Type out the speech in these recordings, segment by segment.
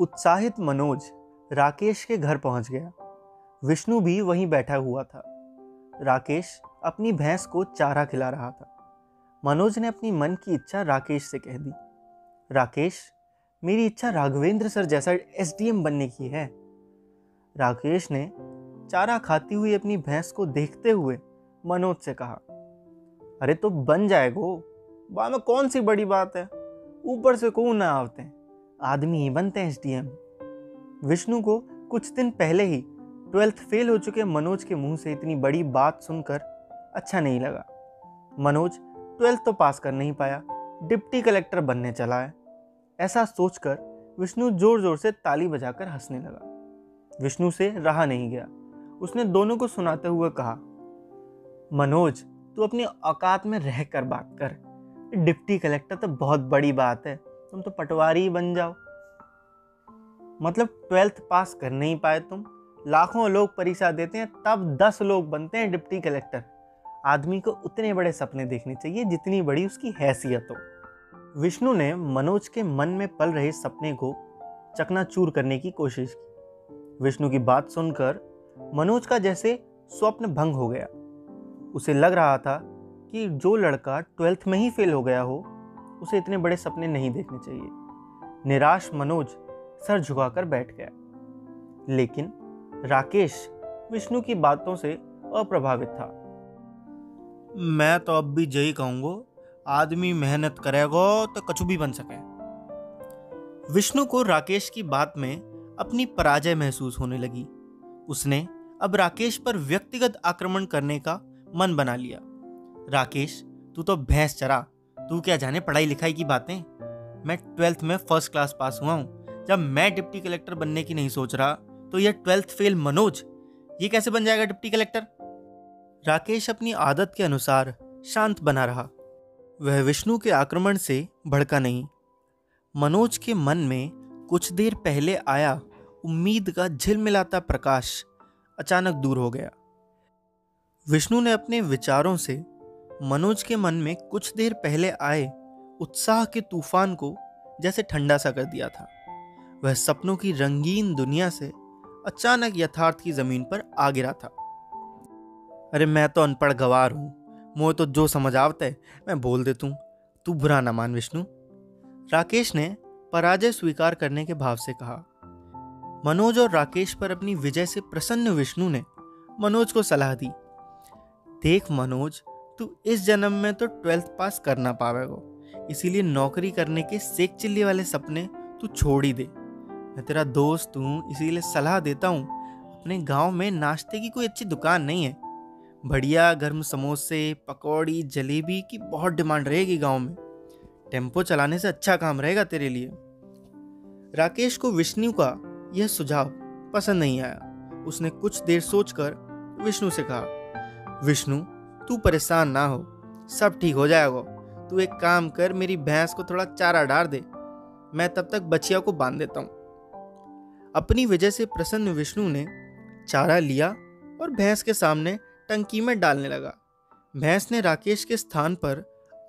उत्साहित मनोज राकेश के घर पहुँच गया। विष्णु भी वहीं बैठा हुआ था। राकेश अपनी भैंस को चारा खिला रहा था। मनोज ने अपनी मन की इच्छा राकेश से कह दी। राकेश, मेरी इच्छा राघवेंद्र सर जैसा एसडीएम बनने की है। राकेश ने चारा खाती हुई अपनी भैंस को देखते हुए मनोज से कहा, अरे तो बन जाएगो। बा में कौन सी बड़ी बात है? ऊपर से कौन ना आते हैं आदमी ही बनते हैं एसडीएम विष्णु को कुछ दिन पहले ही ट्वेल्थ फेल हो चुके मनोज के मुँह से इतनी बड़ी बात सुनकर अच्छा नहीं लगा। मनोज ट्वेल्थ तो पास कर नहीं पाया, डिप्टी कलेक्टर बनने चला है। ऐसा सोचकर विष्णु ज़ोर ज़ोर से ताली बजाकर हंसने लगा। विष्णु से रहा नहीं गया। उसने दोनों को सुनाते हुए कहा, मनोज, तू अपनी औकात में रह कर बात कर। डिप्टी कलेक्टर तो बहुत बड़ी बात है। तुम तो पटवारी बन जाओ। मतलब ट्वेल्थ पास कर नहीं पाए तुम। लाखों लोग परीक्षा देते हैं, तब दस लोग बनते हैं डिप्टी कलेक्टर। आदमी को उतने बड़े सपने देखने चाहिए जितनी बड़ी उसकी हैसियत हो। विष्णु ने मनोज के मन में पल रहे सपने को चकनाचूर करने की कोशिश की। विष्णु की बात सुनकर मनोज का जैसे स्वप्न भंग हो गया। उसे लग रहा था कि जो लड़का ट्वेल्थ में ही फेल हो गया हो उसे इतने बड़े सपने नहीं देखने चाहिए। निराश मनोज सर झुकाकर बैठ गया। लेकिन राकेश विष्णु की बातों से अप्रभावित था। मैं तो अब भी यही कहूँगा, आदमी मेहनत करेगा तो कछु भी बन सके। विष्णु को राकेश की बात में अपनी पराजय महसूस होने लगी। उसने अब राकेश पर व्यक्तिगत आक्रमण करने का मन बना लिया। राकेश, तू तो भैंस चरा तू क्या जाने पढ़ाई लिखाई की बातें? मैं ट्वेल्थ में फ़र्स्ट क्लास पास हुआ हूँ। जब मैं डिप्टी कलेक्टर बनने की नहीं सोच रहा तो यह ट्वेल्थ फेल मनोज। ये कैसे बन जाएगा डिप्टी कलेक्टर? राकेश अपनी आदत के अनुसार शांत बना रहा। वह विष्णु के आक्रमण से भड़का नहीं। मनोज के मन में कुछ देर पहले आया उम्मीद का झिलमिलाता प्रकाश अचानक दूर हो गया। विष्णु ने अपने विचारों से मनोज के मन में कुछ देर पहले आए उत्साह के तूफ़ान को जैसे ठंडा सा कर दिया था। वह सपनों की रंगीन दुनिया से अचानक यथार्थ की ज़मीन पर आ गिरा था। अरे मैं तो अनपढ़ गवार हूँ, मोह तो जो समझ आवता है, मैं बोल देता हूँ, तू बुरा ना मान विष्णु। राकेश ने पराजय स्वीकार करने के भाव से कहा। मनोज और राकेश पर अपनी विजय से प्रसन्न विष्णु ने मनोज को सलाह दी। देख मनोज तू इस जन्म में तो ट्वेल्थ पास करना पावेगा। इसीलिए नौकरी करने के सेक चिल्ली वाले सपने तू छोड़ ही दे। मैं तेरा दोस्त हूँ, इसीलिए सलाह देता हूँ, अपने गाँव में नाश्ते की कोई अच्छी दुकान नहीं है। बढ़िया गर्म समोसे, पकौड़ी, जलेबी की बहुत डिमांड रहेगी गाँव में। टेंपो चलाने से अच्छा काम रहेगा तेरे लिए। राकेश को विष्णु का यह सुझाव पसंद नहीं आया। उसने कुछ देर सोचकर विष्णु से कहा, विष्णु तू परेशान ना हो। सब ठीक हो जाएगा। तू एक काम कर, मेरी भैंस को थोड़ा चारा डाल दे। मैं तब तक बचिया को बाँध देता हूँ। अपनी वजह से प्रसन्न विष्णु ने चारा लिया और भैंस के सामने टंकी में डालने लगा। भैंस ने राकेश के स्थान पर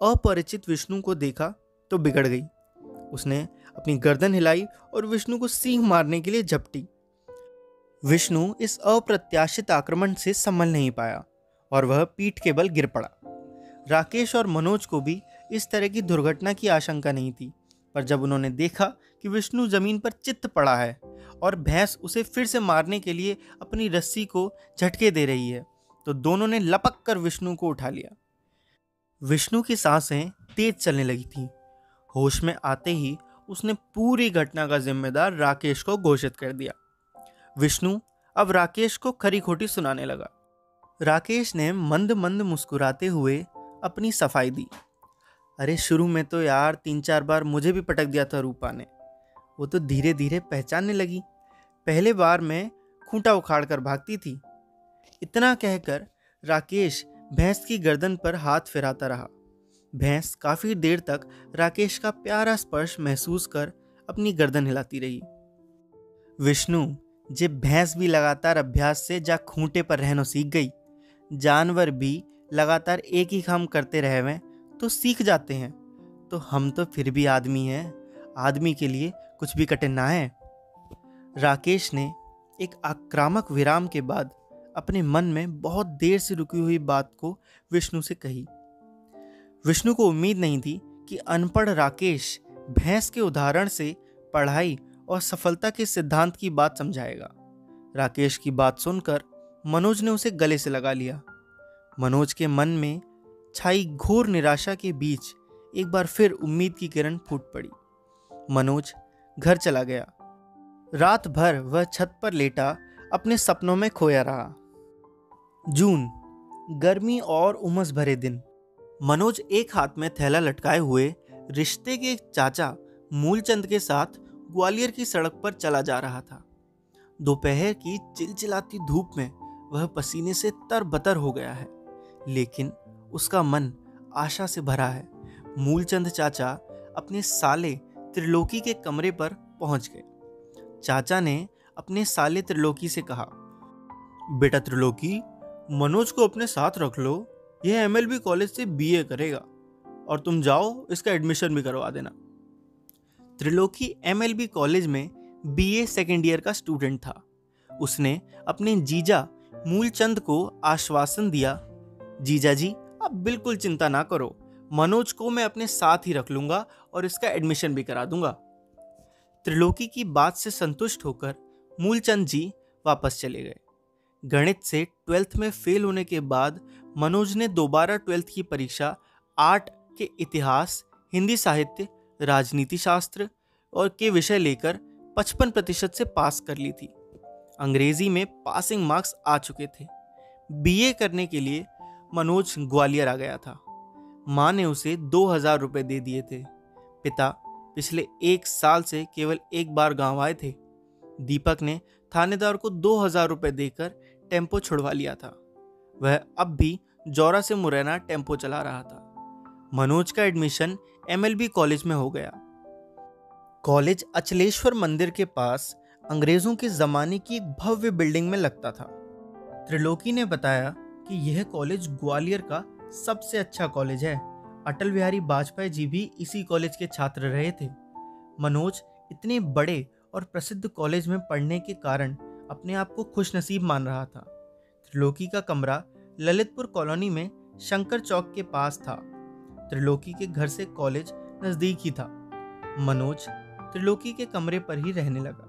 अपरिचित विष्णु को देखा तो बिगड़ गई। उसने अपनी गर्दन हिलाई और विष्णु को सींग मारने के लिए झपटी। विष्णु इस अप्रत्याशित आक्रमण से संभल नहीं पाया। और वह पीठ के बल गिर पड़ा। राकेश और मनोज को भी इस तरह की दुर्घटना की आशंका नहीं थी, पर जब उन्होंने देखा कि विष्णु ज़मीन पर चित्त पड़ा है और भैंस उसे फिर से मारने के लिए अपनी रस्सी को झटके दे रही है तो दोनों ने लपक कर विष्णु को उठा लिया। विष्णु की साँसें तेज चलने लगी थी। होश में आते ही उसने पूरी घटना का जिम्मेदार राकेश को घोषित कर दिया। विष्णु अब राकेश को खरी खोटी सुनाने लगा। राकेश ने मंद मंद मुस्कुराते हुए अपनी सफ़ाई दी। अरे, शुरू में तो यार तीन चार बार मुझे भी पटक दिया था रूपा ने। वो तो धीरे धीरे पहचानने लगी। पहले बार मैं खूंटा उखाड़ कर भागती थी। इतना कहकर राकेश भैंस की गर्दन पर हाथ फिराता रहा। भैंस काफ़ी देर तक राकेश का प्यारा स्पर्श महसूस कर अपनी गर्दन हिलाती रही। विष्णु जे भैंस भी लगातार अभ्यास से जा खूंटे पर रहना सीख गई जानवर भी लगातार एक ही काम करते रहे हुए तो सीख जाते हैं। तो हम तो फिर भी आदमी हैं। आदमी के लिए कुछ भी कठिन ना है। राकेश ने एक आक्रामक विराम के बाद अपने मन में बहुत देर से रुकी हुई बात को विष्णु से कही। विष्णु को उम्मीद नहीं थी कि अनपढ़ राकेश भैंस के उदाहरण से पढ़ाई और सफलता के सिद्धांत की बात समझाएगा। राकेश की बात सुनकर मनोज ने उसे गले से लगा लिया। मनोज के मन में छाई घोर निराशा के बीच एक बार फिर उम्मीद की किरण फूट पड़ी। मनोज घर चला गया। रात भर वह छत पर लेटा, अपने सपनों में खोया रहा। जून, गर्मी और उमस भरे दिन। मनोज एक हाथ में थैला लटकाए हुए रिश्ते के चाचा मूलचंद के साथ ग्वालियर की सड़क पर चला जा रहा था। दोपहर की चिलचिलाती धूप में वह पसीने से तर बतर हो गया है। लेकिन उसका मन आशा से भरा है। मूलचंद चाचा अपने साले त्रिलोकी के कमरे पर पहुँच गए। चाचा ने अपने साले त्रिलोकी से कहा, बेटा त्रिलोकी, मनोज को अपने साथ रख लो। यह एमएलबी कॉलेज से बीए करेगा और तुम जाओ, इसका एडमिशन भी करवा देना। त्रिलोकी एमएलबी कॉलेज में बीए सेकेंड ईयर का स्टूडेंट था। उसने अपने जीजा मूलचंद को आश्वासन दिया, जीजा जी, आप बिल्कुल चिंता ना करो। मनोज को मैं अपने साथ ही रख लूँगा और इसका एडमिशन भी करा दूँगा। त्रिलोकी की बात से संतुष्ट होकर मूलचंद जी वापस चले गए। गणित से ट्वेल्थ में फेल होने के बाद मनोज ने दोबारा ट्वेल्थ की परीक्षा आर्ट के इतिहास, हिंदी साहित्य, राजनीति शास्त्र और के विषय लेकर 55 प्रतिशत से पास कर ली थी। अंग्रेज़ी में पासिंग मार्क्स आ चुके थे। बीए करने के लिए मनोज ग्वालियर आ गया था। माँ ने उसे दो हज़ार रुपये दे दिए थे। पिता पिछले एक साल से केवल एक बार गाँव आए थे। दीपक ने थानेदार को दो हज़ार रुपये देकर टेंपो छुड़वा लिया था। वह अब भी जौरा से मुरैना टेंपो चला रहा था। मनोज का एडमिशन एमएलबी कॉलेज में हो गया। कॉलेज अचलेश्वर मंदिर के पास अंग्रेज़ों के जमाने की एक भव्य बिल्डिंग में लगता था। त्रिलोकी ने बताया कि यह कॉलेज ग्वालियर का सबसे अच्छा कॉलेज है। अटल बिहारी वाजपेयी जी भी इसी कॉलेज के छात्र रहे थे। मनोज इतने बड़े और प्रसिद्ध कॉलेज में पढ़ने के कारण अपने आप को खुशनसीब मान रहा था। त्रिलोकी का कमरा ललितपुर कॉलोनी में शंकर चौक के पास था। त्रिलोकी के घर से कॉलेज नज़दीक ही था। मनोज त्रिलोकी के कमरे पर ही रहने लगा।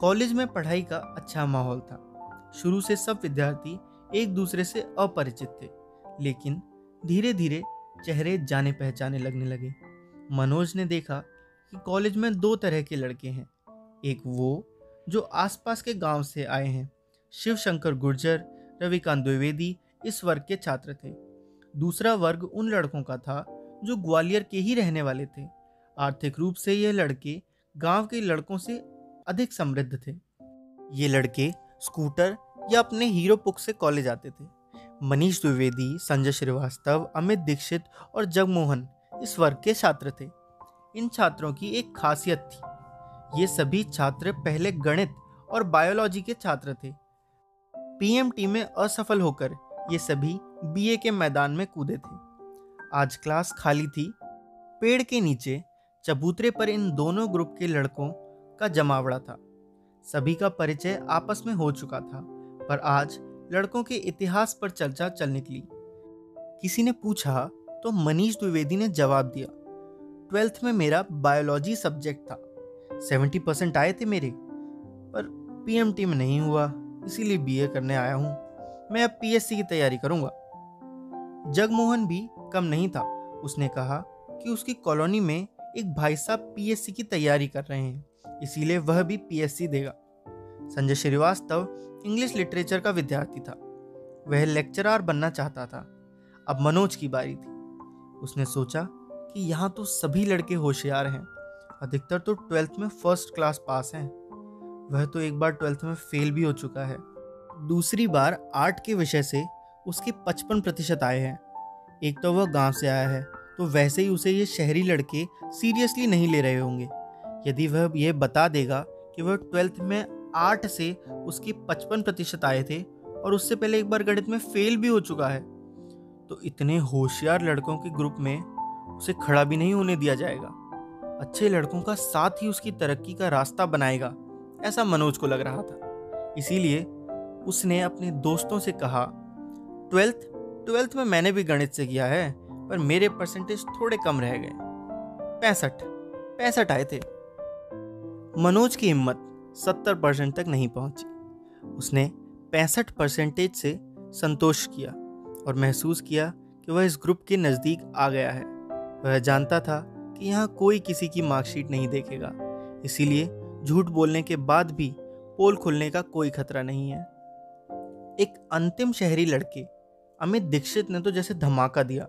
कॉलेज में पढ़ाई का अच्छा माहौल था। शुरू से सब विद्यार्थी एक दूसरे से अपरिचित थे, लेकिन धीरे धीरे चेहरे जाने पहचाने लगने लगे। मनोज ने देखा कि कॉलेज में दो तरह के लड़के हैं। एक वो, जो आसपास के गाँव से आए हैं। शिव शंकर गुर्जर, रविकांत द्विवेदी इस वर्ग के छात्र थे। दूसरा वर्ग उन लड़कों का था, जो ग्वालियर के ही रहने वाले थे। आर्थिक रूप से ये लड़के गाँव के लड़कों से अधिक समृद्ध थे। ये लड़के स्कूटर या अपने हीरो पुक से कॉलेज आते थे। मनीष द्विवेदी, संजय श्रीवास्तव, अमित दीक्षित और जगमोहन इस वर्ग के छात्र थे। इन छात्रों की एक खासियत थी। ये सभी छात्र पहले गणित और बायोलॉजी के छात्र थे। पीएमटी में असफल होकर ये सभी बीए के मैदान में कूदे थे। आज क्लास खाली थी। पेड़ के नीचे चबूतरे पर इन दोनों ग्रुप के लड़कों का जमावड़ा था। सभी का परिचय आपस में हो चुका था, पर आज लड़कों के इतिहास पर चर्चा चल निकली। किसी ने पूछा तो मनीष द्विवेदी ने जवाब दिया, ट्वेल्थ में मेरा बायोलॉजी सब्जेक्ट था। सेवेंटी परसेंट आए थे मेरे, पर पीएमटी में नहीं हुआ, इसीलिए बीए करने आया हूँ। मैं अब पीएससी की तैयारी करूँगा। जगमोहन भी कम नहीं था। उसने कहा कि उसकी कॉलोनी में एक भाई साहब पीएससी की तैयारी कर रहे हैं। इसीलिए वह भी पीएससी देगा। संजय श्रीवास्तव इंग्लिश लिटरेचर का विद्यार्थी था। वह लेक्चरार बनना चाहता था। अब मनोज की बारी थी। उसने सोचा कि यहाँ तो सभी लड़के होशियार हैं। अधिकतर तो ट्वेल्थ में फ़र्स्ट क्लास पास हैं। वह तो एक बार ट्वेल्थ में फेल भी हो चुका है। दूसरी बार आर्ट के विषय से उसके पचपन प्रतिशत आए हैं। एक तो वह गाँव से आया है तो वैसे ही उसे ये शहरी लड़के सीरियसली नहीं ले रहे होंगे। यदि वह यह बता देगा कि वह ट्वेल्थ में आठ से उसके पचपन प्रतिशत आए थे और उससे पहले एक बार गणित में फेल भी हो चुका है तो इतने होशियार लड़कों के ग्रुप में उसे खड़ा भी नहीं होने दिया जाएगा। अच्छे लड़कों का साथ ही उसकी तरक्की का रास्ता बनाएगा, ऐसा मनोज को लग रहा था। इसीलिए उसने अपने दोस्तों से कहा, ट्वेल्थ ट्वेल्थ में मैंने भी गणित से किया है, पर मेरे परसेंटेज थोड़े कम रह गए। पैंसठ पैंसठ आए थे। मनोज की हिम्मत सत्तर परसेंट तक नहीं पहुँची। उसने पैंसठ परसेंटेज से संतोष किया और महसूस किया कि वह इस ग्रुप के नज़दीक आ गया है। वह जानता था कि यहाँ कोई किसी की मार्कशीट नहीं देखेगा। इसीलिए झूठ बोलने के बाद भी पोल खुलने का कोई खतरा नहीं है। एक अंतिम शहरी लड़के, अमित दीक्षित ने तो जैसे धमाका दिया।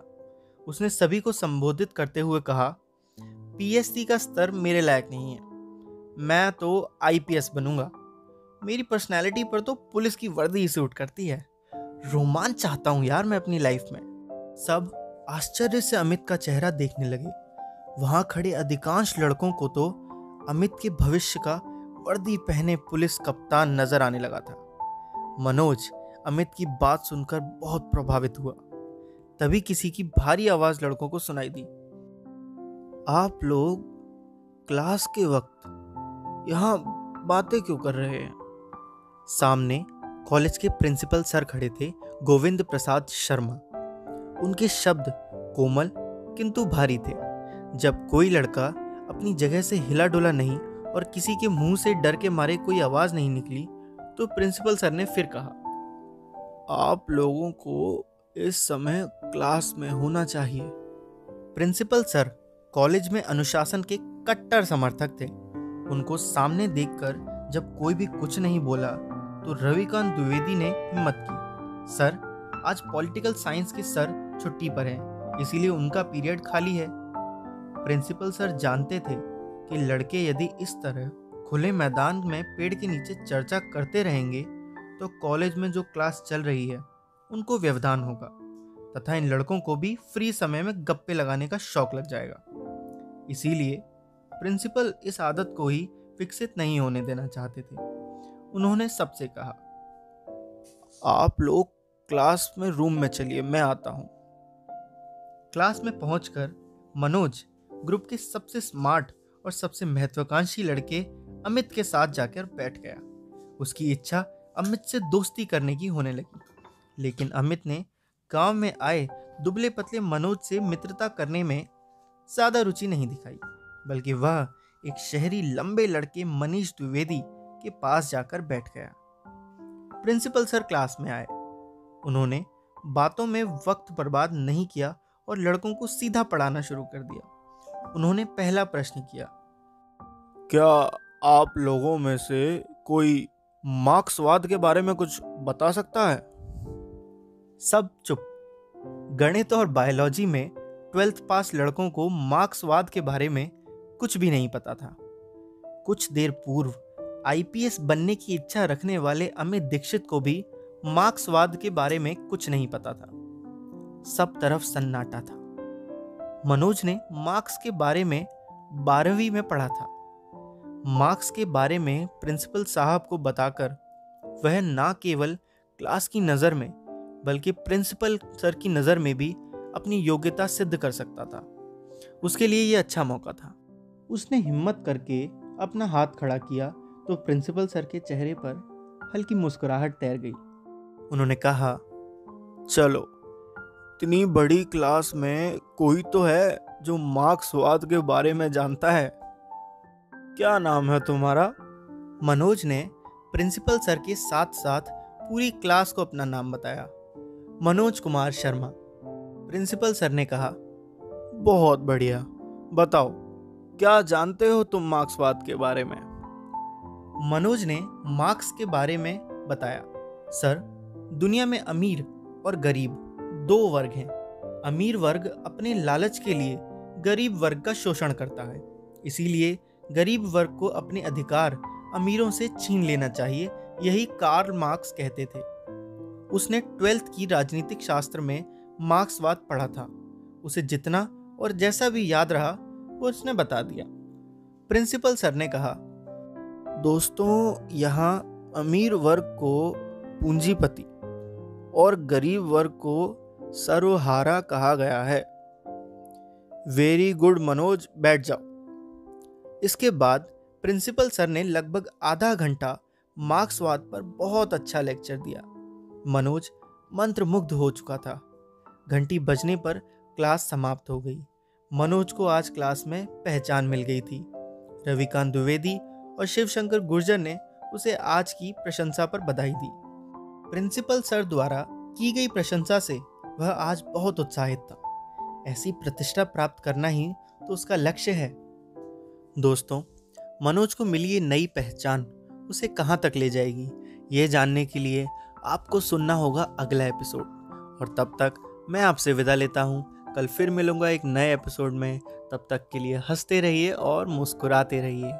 उसने सभी को संबोधित करते हुए कहा, पीएससी का स्तर मेरे लायक नहीं है। मैं तो आईपीएस बनूँगा। मेरी पर्सनैलिटी पर तो पुलिस की वर्दी ही सूट करती है। रोमांच चाहता हूँ यार मैं अपनी लाइफ में। सब आश्चर्य से अमित का चेहरा देखने लगे। वहाँ खड़े अधिकांश लड़कों को तो अमित के भविष्य का वर्दी पहने पुलिस कप्तान नज़र आने लगा था। मनोज, अमित की बात सुनकर बहुत प्रभावित हुआ। तभी किसी की भारी आवाज़ लड़कों को सुनाई दी। आप लोग क्लास के वक्त यहाँ बातें क्यों कर रहे हैं? सामने कॉलेज के प्रिंसिपल सर खड़े थे गोविंद प्रसाद शर्मा। उनके शब्द कोमल किंतु भारी थे। जब कोई लड़का अपनी जगह से हिला डुला नहीं और किसी के मुँह से डर के मारे कोई आवाज़ नहीं निकली तो प्रिंसिपल सर ने फिर कहा, आप लोगों को इस समय क्लास में होना चाहिए। प्रिंसिपल सर कॉलेज में अनुशासन के कट्टर समर्थक थे। उनको सामने देखकर जब कोई भी कुछ नहीं बोला तो रविकांत द्विवेदी ने हिम्मत की। सर, आज पॉलिटिकल साइंस के सर छुट्टी पर हैं, इसीलिए उनका पीरियड खाली है। प्रिंसिपल सर जानते थे कि लड़के यदि इस तरह खुले मैदान में पेड़ के नीचे चर्चा करते रहेंगे तो कॉलेज में जो क्लास चल रही है, उनको व्यवधान होगा, तथा इन लड़कों को भी फ्री समय में गप्पे लगाने का शौक लग जाएगा। इसीलिए प्रिंसिपल इस आदत को ही विकसित नहीं होने देना चाहते थे। उन्होंने सबसे कहा, आप लोग क्लास में रूम में चलिए, मैं आता हूँ। क्लास में पहुंचकर मनोज ग्रुप के सबसे स्मार्ट और सबसे महत्वाकांक्षी लड़के अमित के साथ जाकर बैठ गया। उसकी इच्छा अमित से दोस्ती करने की होने लगी। लेकिन अमित ने गाँव में आए दुबले पतले मनोज से मित्रता करने में ज़्यादा रुचि नहीं दिखाई। बल्कि वह एक शहरी लंबे लड़के मनीष द्विवेदी के पास जाकर बैठ गया। प्रिंसिपल सर क्लास में आए। उन्होंने बातों में वक्त बर्बाद नहीं किया और लड़कों को सीधा पढ़ाना शुरू कर दिया। उन्होंने पहला प्रश्न किया क्या आप लोगों में से कोई मार्क्सवाद के बारे में कुछ बता सकता है? सब चुप। गणित और बायोलॉजी में ट्वेल्थ पास लड़कों को मार्क्सवाद के बारे में कुछ भी नहीं पता था। कुछ देर पूर्व, आईपीएस बनने की इच्छा रखने वाले अमित दीक्षित को भी मार्क्सवाद के बारे में कुछ नहीं पता था। सब तरफ़ सन्नाटा था। मनोज ने मार्क्स के बारे में बारहवीं में पढ़ा था। मार्क्स के बारे में प्रिंसिपल साहब को बताकर, वह ना केवल क्लास की नज़र में, बल्कि प्रिंसिपल सर की नज़र में भी अपनी योग्यता सिद्ध कर सकता था। उसके लिए यह अच्छा मौका था। उसने हिम्मत करके अपना हाथ खड़ा किया तो प्रिंसिपल सर के चेहरे पर हल्की मुस्कुराहट तैर गई। उन्होंने कहा, चलो, इतनी बड़ी क्लास में कोई तो है जो मार्क्सवाद के बारे में जानता है। क्या नाम है तुम्हारा? मनोज ने प्रिंसिपल सर के साथ साथ पूरी क्लास को अपना नाम बताया। मनोज कुमार शर्मा। प्रिंसिपल सर ने कहा, बहुत बढ़िया, बताओ क्या जानते हो तुम मार्क्सवाद के बारे में? मनोज ने मार्क्स के बारे में बताया। सर, दुनिया में अमीर और गरीब दो वर्ग हैं। अमीर वर्ग अपने लालच के लिए गरीब वर्ग का शोषण करता है। इसीलिए गरीब वर्ग को अपने अधिकार अमीरों से छीन लेना चाहिए, यही कार्ल मार्क्स कहते थे। उसने ट्वेल्थ की राजनीतिक शास्त्र में मार्क्सवाद पढ़ा था। उसे जितना और जैसा भी याद रहा वो उसने बता दिया। प्रिंसिपल सर ने कहा, दोस्तों, यहाँ अमीर वर्ग को पूंजीपति और गरीब वर्ग को सर्वहारा कहा गया है। वेरी गुड, मनोज, बैठ जाओ। इसके बाद प्रिंसिपल सर ने लगभग आधा घंटा मार्क्सवाद पर बहुत अच्छा लेक्चर दिया। मनोज मंत्रमुग्ध हो चुका था। घंटी बजने पर क्लास समाप्त हो गई। मनोज को आज क्लास में पहचान मिल गई थी। रविकांत द्विवेदी और शिवशंकर गुर्जर ने उसे आज की प्रशंसा पर बधाई दी। प्रिंसिपल सर द्वारा की गई प्रशंसा से वह आज बहुत उत्साहित था। ऐसी प्रतिष्ठा प्राप्त करना ही तो उसका लक्ष्य है। दोस्तों, मनोज को मिली ये नई पहचान उसे कहाँ तक ले जाएगी, ये जानने के लिए आपको सुनना होगा अगला एपिसोड। और तब तक मैं आपसे विदा लेता हूँ। कल फिर मिलूँगा एक नए एपिसोड में। तब तक के लिए हँसते रहिए और मुस्कुराते रहिए।